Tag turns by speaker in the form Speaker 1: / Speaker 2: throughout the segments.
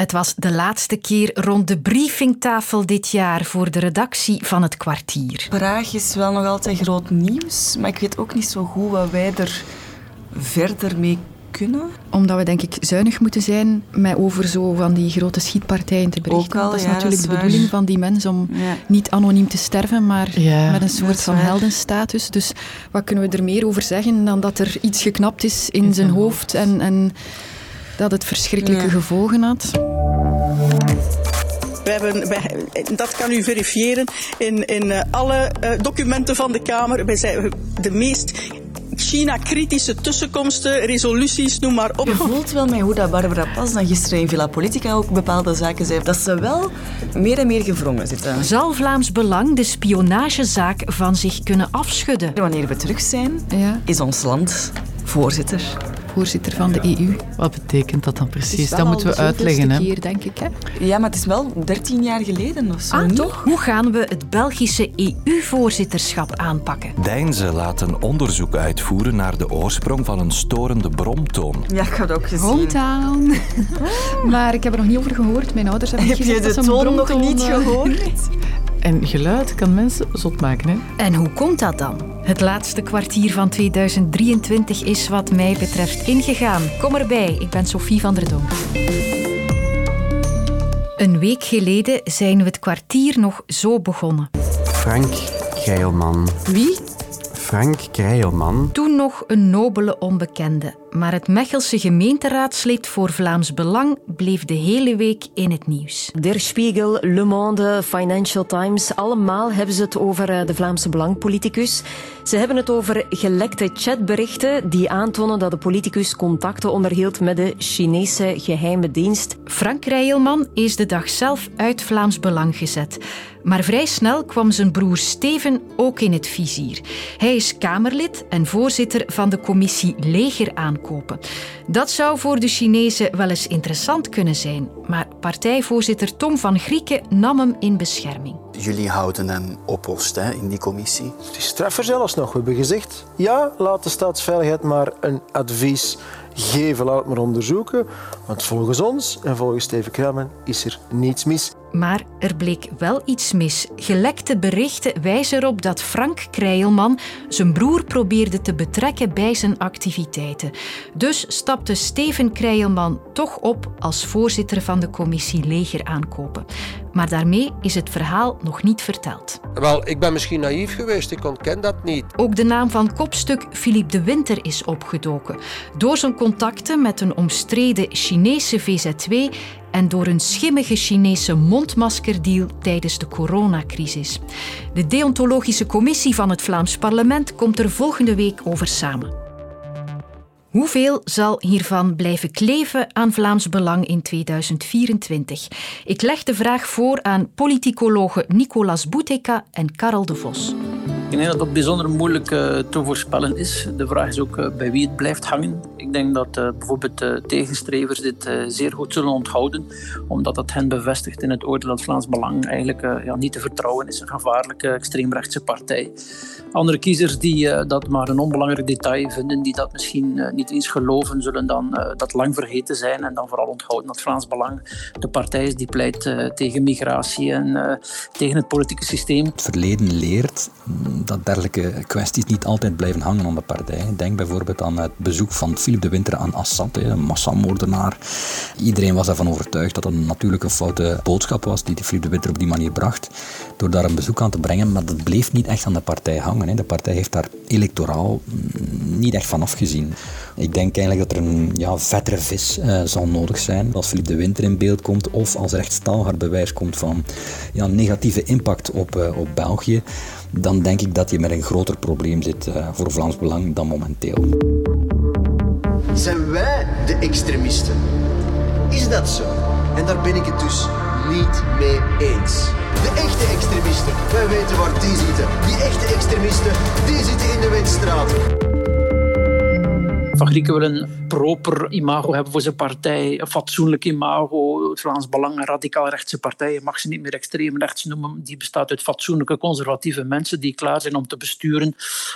Speaker 1: Het was de laatste keer rond de briefingtafel dit jaar voor de redactie van het kwartier.
Speaker 2: Praag is wel nog altijd groot nieuws, maar ik weet ook niet zo goed wat wij er verder mee kunnen.
Speaker 3: Omdat we denk ik zuinig moeten zijn met over zo van die grote schietpartijen te berichten.
Speaker 2: Al,
Speaker 3: dat is
Speaker 2: ja,
Speaker 3: natuurlijk
Speaker 2: dat
Speaker 3: de bedoeling van die mens om
Speaker 2: Ja.
Speaker 3: niet anoniem te sterven, maar
Speaker 4: Ja,
Speaker 3: met een soort van
Speaker 2: waar.
Speaker 3: heldenstatus. Dus wat kunnen we er meer over zeggen dan dat er iets geknapt is in zijn hoofd en, en dat het verschrikkelijke
Speaker 2: Ja.
Speaker 3: gevolgen had?
Speaker 5: We hebben, wij- dat kan u verifiëren in, in eh, alle eh, documenten van de Kamer. Wij zijn de meest China-kritische tussenkomsten, resoluties, noem maar op.
Speaker 2: Je voelt wel met hoe dat Barbara Pas dan gisteren in Villa Politica ook bepaalde zaken zei, dat ze wel meer en meer gevrongen zitten.
Speaker 1: Zal Vlaams Belang de spionagezaak van zich kunnen afschudden?
Speaker 2: Wanneer we terug zijn,
Speaker 3: Ja,
Speaker 2: is ons land voorzitter.
Speaker 3: Voorzitter van de EU.
Speaker 4: Wat betekent dat dan precies? Dat moeten we uitleggen. Hè?
Speaker 3: keer, denk ik. Hè?
Speaker 2: Ja, maar het is wel 13 jaar geleden of zo.
Speaker 1: Ah, toch? Hoe gaan we het Belgische EU-voorzitterschap aanpakken?
Speaker 6: Deinzen laat een onderzoek uitvoeren naar de oorsprong van een storende bromtoon.
Speaker 2: Ja, ik had het ook gezien.
Speaker 3: Hometown. maar ik heb er nog niet over gehoord. Mijn ouders hebben
Speaker 2: Heb
Speaker 3: gezegd
Speaker 2: je
Speaker 3: dat
Speaker 2: de toon nog
Speaker 3: bromtoon,
Speaker 2: niet
Speaker 3: eh,
Speaker 2: gehoord?
Speaker 4: En geluid kan mensen zot maken. Hè?
Speaker 1: En hoe komt dat dan? Het laatste kwartier van 2023 is wat mij betreft ingegaan. Kom erbij, ik ben Sophie van der Donk. Een week geleden zijn we het kwartier nog zo begonnen.
Speaker 7: Frank Krijlman.
Speaker 3: Wie?
Speaker 7: Frank Krijlman.
Speaker 1: Toen nog een nobele onbekende, maar het Mechelse gemeenteraadslid voor Vlaams Belang bleef de hele week in het nieuws.
Speaker 8: Der Spiegel, Le Monde, Financial Times, allemaal hebben ze het over eh, de Vlaamse Belangpoliticus. Ze hebben het over gelekte chatberichten die aantonen dat de politicus contacten onderhield met de Chinese geheime dienst.
Speaker 1: Frank Rijelman is de dag zelf uit Vlaams Belang gezet. Maar vrij snel kwam zijn broer Steven ook in het vizier. Hij is Kamerlid en voorzitter van de commissie Leger Dat zou voor de Chinezen wel eens interessant kunnen zijn, maar partijvoorzitter Tom van Grieken nam hem in bescherming.
Speaker 9: Jullie houden hem op post hè, in die commissie.
Speaker 10: Het is straffer zelfs nog. We hebben gezegd, ja, laat de staatsveiligheid maar een advies geven, laat het maar onderzoeken. Want volgens ons en volgens Steven Kruijman is er niets mis.
Speaker 1: Maar er bleek wel iets mis. Gelekte berichten wijzen erop dat Frank Krijlman zijn broer probeerde te betrekken bij zijn activiteiten. Dus stapte Steven Krijlman toch op als voorzitter van de commissie Leger aankopen. Maar daarmee is het verhaal nog niet verteld.
Speaker 11: Wel, ik ben misschien naïef geweest, ik ontken dat niet.
Speaker 1: Ook de naam van kopstuk Philippe de Winter is opgedoken. Door zijn contacten met een omstreden Chinese VZW en door een schimmige Chinese mondmaskerdeal tijdens de coronacrisis. De deontologische commissie van het Vlaams parlement komt er volgende week over samen. Hoeveel zal hiervan blijven kleven aan Vlaams Belang in 2024? Ik leg de vraag voor aan politicologen Nicolas Bouteka en Karel de Vos.
Speaker 12: Ik denk dat dat bijzonder moeilijk eh, te voorspellen is. De vraag is ook eh, bij wie het blijft hangen. Ik denk dat eh, bijvoorbeeld eh, tegenstrevers dit zeer goed zullen onthouden, omdat dat hen bevestigt in het oordeel dat Vlaams Belang eigenlijk ja, niet te vertrouwen is, een gevaarlijke extreemrechtse partij. Andere kiezers die dat maar een onbelangrijk detail vinden, die dat misschien niet eens geloven, zullen dan dat lang vergeten zijn en dan vooral onthouden dat Vlaams Belang de partij is die pleit tegen migratie en tegen het politieke systeem.
Speaker 13: Het verleden leert dat dergelijke kwesties niet altijd blijven hangen aan de partij. Denk bijvoorbeeld aan het bezoek van Philippe de Winter aan Assad, een massamoordenaar. Iedereen was ervan overtuigd dat het natuurlijk een foute boodschap was die Philippe de Winter op die manier bracht, door daar een bezoek aan te brengen, maar dat bleef niet echt aan de partij hangen. De partij heeft daar electoraal mm, niet echt van afgezien. Ik denk eigenlijk dat er een ja, vettere vis eh, zal nodig zijn als Philippe de Winter in beeld komt of als er echt staalhard bewijs komt van ja, negatieve impact op, eh, op België dan denk ik dat je met een groter probleem zit uh, voor Vlaams Belang dan momenteel.
Speaker 14: Zijn wij de extremisten? Is dat zo? En daar ben ik het dus niet mee eens. De echte extremisten, wij weten waar die zitten. Die echte extremisten, die zitten in de windstraat.
Speaker 12: Van Grieken wil een proper imago hebben voor zijn partij, een fatsoenlijk imago. Het Vlaams Belang, een radicaal-rechtse partij, je mag ze niet meer extreem rechts noemen. Die bestaat uit fatsoenlijke, conservatieve mensen die klaar zijn om te besturen.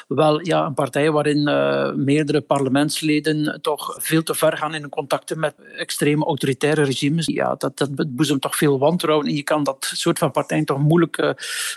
Speaker 12: Wel, ja, een partij waarin uh, meerdere parlementsleden toch veel te ver gaan in contacten met extreme autoritaire regimes. Ja, dat, dat boezemt toch veel wantrouwen. En je kan dat soort van partijen toch moeilijk uh,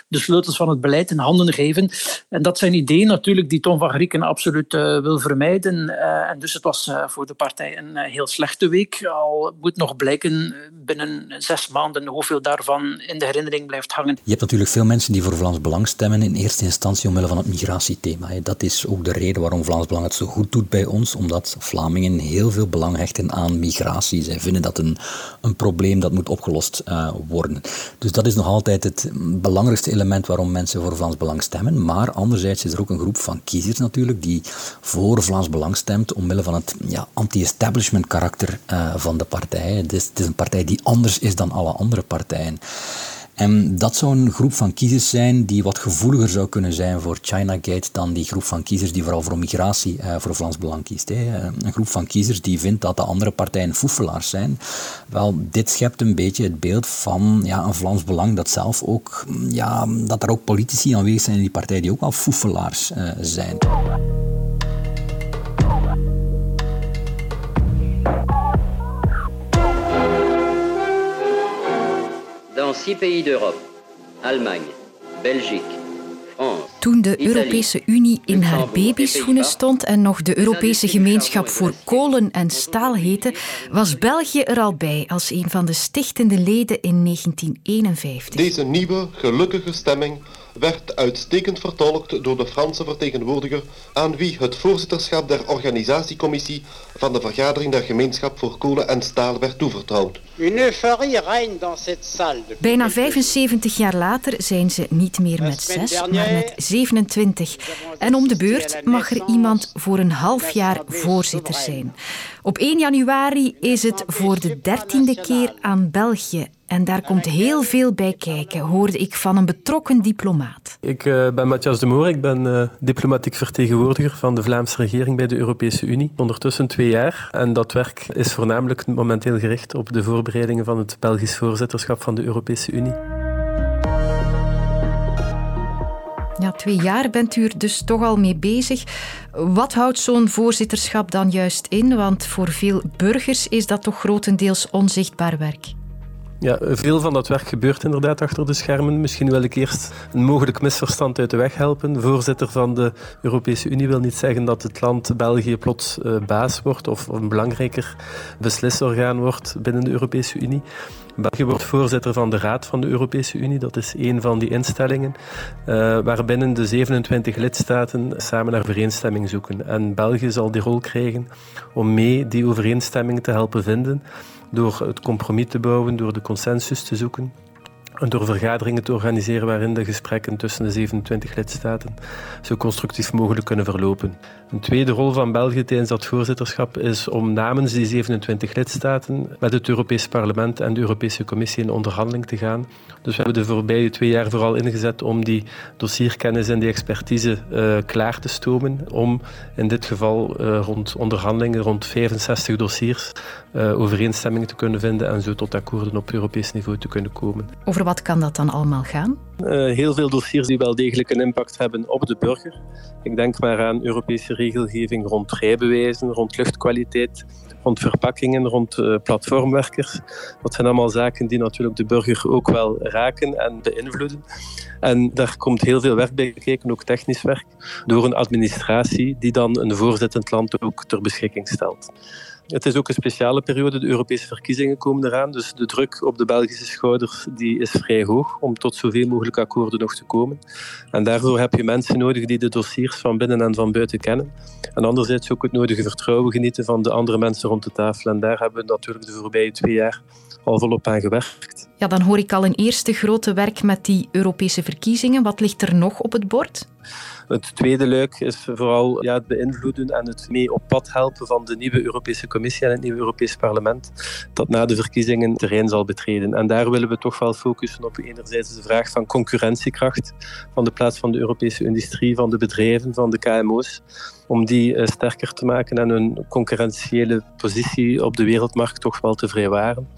Speaker 12: de sleutels van het beleid in handen geven. En dat zijn ideeën natuurlijk die Tom van Grieken absoluut uh, wil vermijden. Uh, en dus het was voor de partij een heel slechte week. Al moet nog blijken binnen zes maanden hoeveel daarvan in de herinnering blijft hangen.
Speaker 13: Je hebt natuurlijk veel mensen die voor Vlaams Belang stemmen in eerste instantie omwille van het migratiethema. Dat is ook de reden waarom Vlaams Belang het zo goed doet bij ons, omdat Vlamingen heel veel belang hechten aan migratie. Zij vinden dat een, een probleem dat moet opgelost worden. Dus dat is nog altijd het belangrijkste element waarom mensen voor Vlaams Belang stemmen. Maar anderzijds is er ook een groep van kiezers natuurlijk die voor Vlaams Belang stemt omwille van het ja, anti-establishment karakter uh, van de partij. Het is, het is een partij die anders is dan alle andere partijen. En dat zou een groep van kiezers zijn die wat gevoeliger zou kunnen zijn voor Chinagate dan die groep van kiezers die vooral voor migratie uh, voor Vlaams Belang kiest. Hè. Een groep van kiezers die vindt dat de andere partijen foefelaars zijn. Wel, dit schept een beetje het beeld van ja, een Vlaams Belang dat zelf ook, ja, dat er ook politici aanwezig zijn in die partij die ook wel foefelaars uh, zijn.
Speaker 15: Six pays d'Europe Allemagne, Belgique, France.
Speaker 1: Toen de Europese Unie in haar babyschoenen stond en nog de Europese gemeenschap voor kolen en staal heette, was België er al bij als een van de stichtende leden in 1951.
Speaker 16: Deze nieuwe, gelukkige stemming werd uitstekend vertolkt door de Franse vertegenwoordiger aan wie het voorzitterschap der organisatiecommissie van de vergadering der gemeenschap voor kolen en staal werd toevertrouwd.
Speaker 1: Bijna 75 jaar later zijn ze niet meer met zes, maar met 27. En om de beurt mag er iemand voor een half jaar voorzitter zijn. Op 1 januari is het voor de dertiende keer aan België. En daar komt heel veel bij kijken, hoorde ik van een betrokken diplomaat.
Speaker 17: Ik uh, ben Matthias de Moor, ik ben uh, diplomatiek vertegenwoordiger van de Vlaamse regering bij de Europese Unie. Ondertussen twee jaar. En dat werk is voornamelijk momenteel gericht op de voorbereidingen van het Belgisch voorzitterschap van de Europese Unie.
Speaker 1: Ja, twee jaar bent u er dus toch al mee bezig. Wat houdt zo'n voorzitterschap dan juist in? Want voor veel burgers is dat toch grotendeels onzichtbaar werk.
Speaker 17: Ja, veel van dat werk gebeurt inderdaad achter de schermen. Misschien wil ik eerst een mogelijk misverstand uit de weg helpen. Voorzitter van de Europese Unie wil niet zeggen dat het land België plots uh, baas wordt of een belangrijker beslisorgaan wordt binnen de Europese Unie. België wordt voorzitter van de Raad van de Europese Unie. Dat is een van die instellingen uh, waarbinnen de 27 lidstaten samen naar overeenstemming zoeken. En België zal die rol krijgen om mee die overeenstemming te helpen vinden door het compromis te bouwen, door de consensus te zoeken en door vergaderingen te organiseren waarin de gesprekken tussen de 27 lidstaten zo constructief mogelijk kunnen verlopen. Een tweede rol van België tijdens dat voorzitterschap is om namens die 27 lidstaten met het Europees Parlement en de Europese Commissie in onderhandeling te gaan. Dus we hebben de voorbije twee jaar vooral ingezet om die dossierkennis en die expertise uh, klaar te stomen, om in dit geval uh, rond onderhandelingen rond 65 dossiers uh, overeenstemming te kunnen vinden en zo tot akkoorden op Europees niveau te kunnen komen.
Speaker 1: Wat kan dat dan allemaal gaan?
Speaker 17: Uh, heel veel dossiers die wel degelijk een impact hebben op de burger. Ik denk maar aan Europese regelgeving rond rijbewijzen, rond luchtkwaliteit, rond verpakkingen, rond uh, platformwerkers. Dat zijn allemaal zaken die natuurlijk de burger ook wel raken en beïnvloeden. En daar komt heel veel werk bij kijken, ook technisch werk, door een administratie die dan een voorzittend land ook ter beschikking stelt. Het is ook een speciale periode. De Europese verkiezingen komen eraan. Dus de druk op de Belgische schouders die is vrij hoog om tot zoveel mogelijk akkoorden nog te komen. En daarvoor heb je mensen nodig die de dossiers van binnen en van buiten kennen. En anderzijds ook het nodige vertrouwen genieten van de andere mensen rond de tafel. En daar hebben we natuurlijk de voorbije twee jaar al volop aan gewerkt.
Speaker 1: Ja, dan hoor ik al een eerste grote werk met die Europese verkiezingen. Wat ligt er nog op het bord?
Speaker 17: Het tweede luik is vooral ja, het beïnvloeden en het mee op pad helpen van de nieuwe Europese Commissie en het nieuwe Europees Parlement, dat na de verkiezingen terrein zal betreden. En daar willen we toch wel focussen op enerzijds de vraag van concurrentiekracht, van de plaats van de Europese industrie, van de bedrijven, van de KMO's. om die sterker te maken en hun concurrentiële positie op de wereldmarkt toch wel te vrijwaren.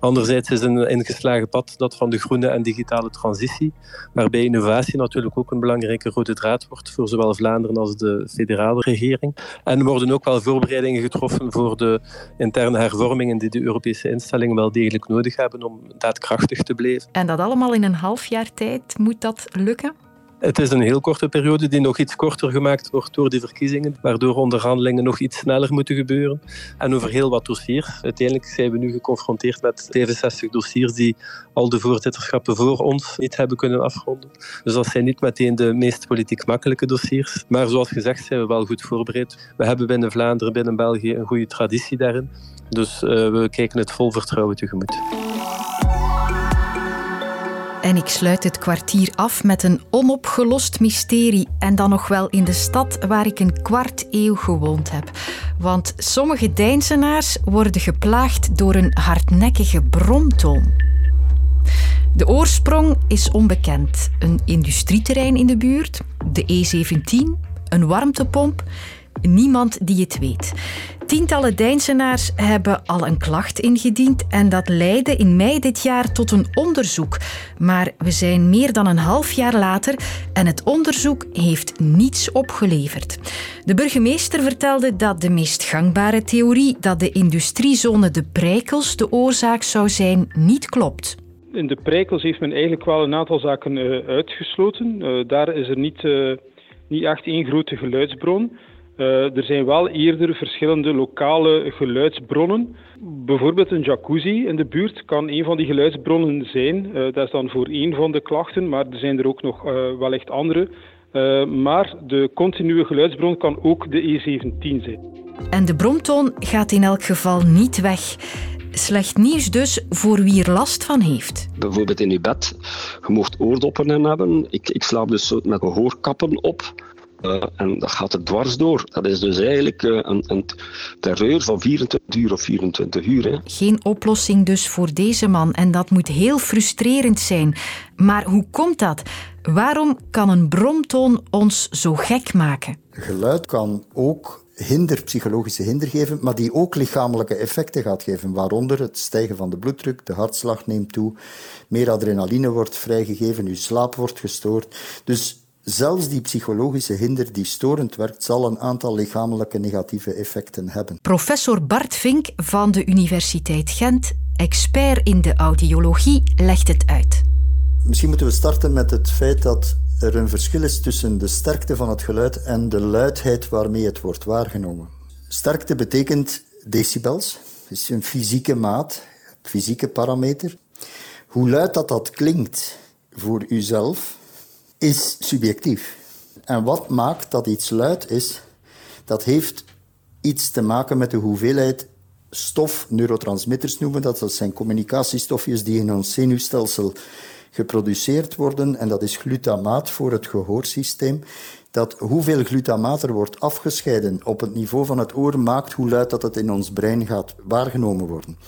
Speaker 17: Anderzijds is een ingeslagen pad dat van de groene en digitale transitie, waarbij innovatie natuurlijk ook een belangrijke rode draad wordt voor zowel Vlaanderen als de federale regering. En worden ook wel voorbereidingen getroffen voor de interne hervormingen die de Europese instellingen wel degelijk nodig hebben om daadkrachtig te blijven.
Speaker 1: En dat allemaal in een half jaar tijd, moet dat lukken?
Speaker 17: Het is een heel korte periode die nog iets korter gemaakt wordt door die verkiezingen, waardoor onderhandelingen nog iets sneller moeten gebeuren. En over heel wat dossiers. Uiteindelijk zijn we nu geconfronteerd met 65 dossiers die al de voorzitterschappen voor ons niet hebben kunnen afronden. Dus dat zijn niet meteen de meest politiek makkelijke dossiers. Maar zoals gezegd zijn we wel goed voorbereid. We hebben binnen Vlaanderen, binnen België een goede traditie daarin. Dus uh, we kijken het vol vertrouwen tegemoet.
Speaker 1: En ik sluit het kwartier af met een onopgelost mysterie. En dan nog wel in de stad waar ik een kwart eeuw gewoond heb. Want sommige Deinzenaars worden geplaagd door een hardnekkige bromtoon. De oorsprong is onbekend. Een industrieterrein in de buurt, de E17, een warmtepomp niemand die het weet. Tientallen Deinsenaars hebben al een klacht ingediend en dat leidde in mei dit jaar tot een onderzoek. Maar we zijn meer dan een half jaar later en het onderzoek heeft niets opgeleverd. De burgemeester vertelde dat de meest gangbare theorie dat de industriezone de Prijkels de oorzaak zou zijn, niet klopt.
Speaker 18: In de Prijkels heeft men eigenlijk wel een aantal zaken uh, uitgesloten. Uh, daar is er niet, uh, niet echt één grote geluidsbron. Uh, er zijn wel eerder verschillende lokale geluidsbronnen. Bijvoorbeeld een jacuzzi in de buurt kan een van die geluidsbronnen zijn. Uh, dat is dan voor één van de klachten, maar er zijn er ook nog uh, wellicht andere. maar de continue geluidsbron kan ook de E17 zijn.
Speaker 1: En de bromtoon gaat in elk geval niet weg. Slecht nieuws dus voor wie er last van heeft.
Speaker 19: Bijvoorbeeld in je bed. Je mocht oordoppen hebben. Ik, ik slaap dus met hoorkappen op. Uh, en dat gaat er dwars door. Dat is dus eigenlijk uh, een, een, terreur van 24 uur of 24 uur. Hè.
Speaker 1: Geen oplossing dus voor deze man. En dat moet heel frustrerend zijn. Maar hoe komt dat? Waarom kan een bromtoon ons zo gek maken?
Speaker 20: Geluid kan ook hinder, psychologische hinder geven, maar die ook lichamelijke effecten gaat geven, waaronder het stijgen van de bloeddruk, de hartslag neemt toe, meer adrenaline wordt vrijgegeven, uw slaap wordt gestoord. Dus Zelfs die psychologische hinder die storend werkt, zal een aantal lichamelijke negatieve effecten hebben.
Speaker 1: Professor Bart Vink van de Universiteit Gent, expert in de audiologie, legt het uit.
Speaker 20: Misschien moeten we starten met het feit dat er een verschil is tussen de sterkte van het geluid en de luidheid waarmee het wordt waargenomen. Sterkte betekent decibels, is een fysieke maat, fysieke parameter. Hoe luid dat, dat klinkt voor uzelf, is subjectief. En wat maakt dat iets luid is, dat heeft iets te maken met de hoeveelheid stof, neurotransmitters noemen dat. Dat zijn communicatiestofjes die in ons zenuwstelsel geproduceerd worden. En dat is glutamaat voor het gehoorsysteem. Dat hoeveel glutamaat er wordt afgescheiden op het niveau van het oor maakt hoe luid dat het in ons brein gaat waargenomen worden.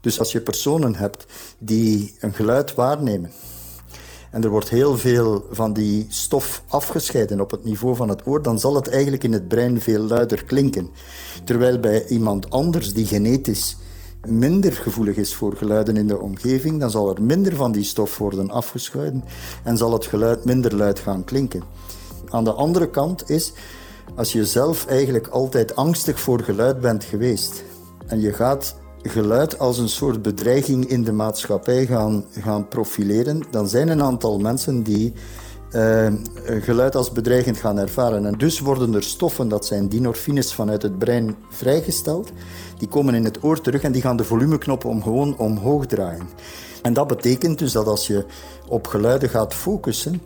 Speaker 20: Dus als je personen hebt die een geluid waarnemen en er wordt heel veel van die stof afgescheiden op het niveau van het oor, dan zal het eigenlijk in het brein veel luider klinken. Terwijl bij iemand anders die genetisch minder gevoelig is voor geluiden in de omgeving, dan zal er minder van die stof worden afgescheiden en zal het geluid minder luid gaan klinken. Aan de andere kant is, als je zelf eigenlijk altijd angstig voor geluid bent geweest en je gaat geluid als een soort bedreiging in de maatschappij gaan, gaan profileren, dan zijn een aantal mensen die uh, geluid als bedreigend gaan ervaren. En dus worden er stoffen, dat zijn dinorfines vanuit het brein vrijgesteld, die komen in het oor terug en die gaan de volumeknop om gewoon omhoog draaien. En dat betekent dus dat als je op geluiden gaat focussen,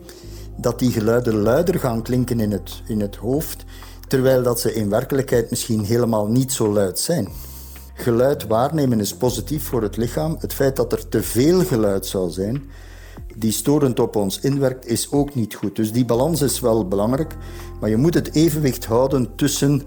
Speaker 20: dat die geluiden luider gaan klinken in het, in het hoofd, terwijl dat ze in werkelijkheid misschien helemaal niet zo luid zijn. Geluid waarnemen is positief voor het lichaam. Het feit dat er te veel geluid zou zijn, die storend op ons inwerkt, is ook niet goed. Dus die balans is wel belangrijk. Maar je moet het evenwicht houden tussen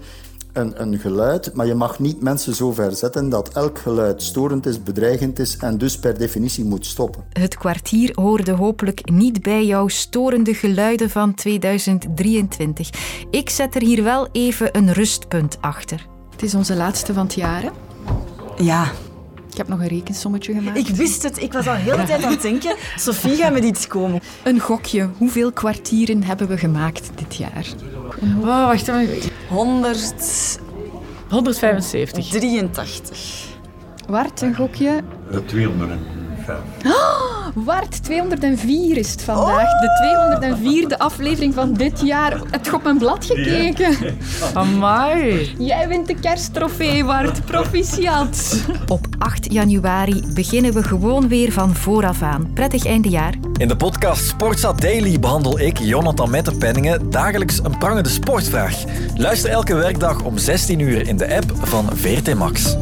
Speaker 20: een, een geluid, maar je mag niet mensen zo ver zetten dat elk geluid storend is, bedreigend is en dus per definitie moet stoppen.
Speaker 1: Het kwartier hoorde hopelijk niet bij jouw storende geluiden van 2023. Ik zet er hier wel even een rustpunt achter.
Speaker 3: Het is onze laatste van het jaar, hè?
Speaker 2: Ja.
Speaker 3: Ik heb nog een rekensommetje gemaakt.
Speaker 2: Ik wist het. Ik was al heel de tijd aan het denken. Sophie gaat met iets komen.
Speaker 3: Een gokje. Hoeveel kwartieren hebben we gemaakt dit jaar?
Speaker 4: Oh, wacht even.
Speaker 2: 100...
Speaker 4: 175.
Speaker 2: 83.
Speaker 3: Wart, een gokje.
Speaker 21: 205.
Speaker 3: Oh, Wart, 204 is het vandaag. De 204e aflevering van dit jaar. Heb je op mijn blad gekeken?
Speaker 4: Amai.
Speaker 3: Jij wint de kersttrofee, Wart. Proficiat.
Speaker 1: Op 8 januari beginnen we gewoon weer van vooraf aan. Prettig eindejaar.
Speaker 22: In de podcast Sportsa Daily behandel ik, Jonathan Metterpenningen, dagelijks een prangende sportvraag. Luister elke werkdag om 16 uur in de app van VRT Max.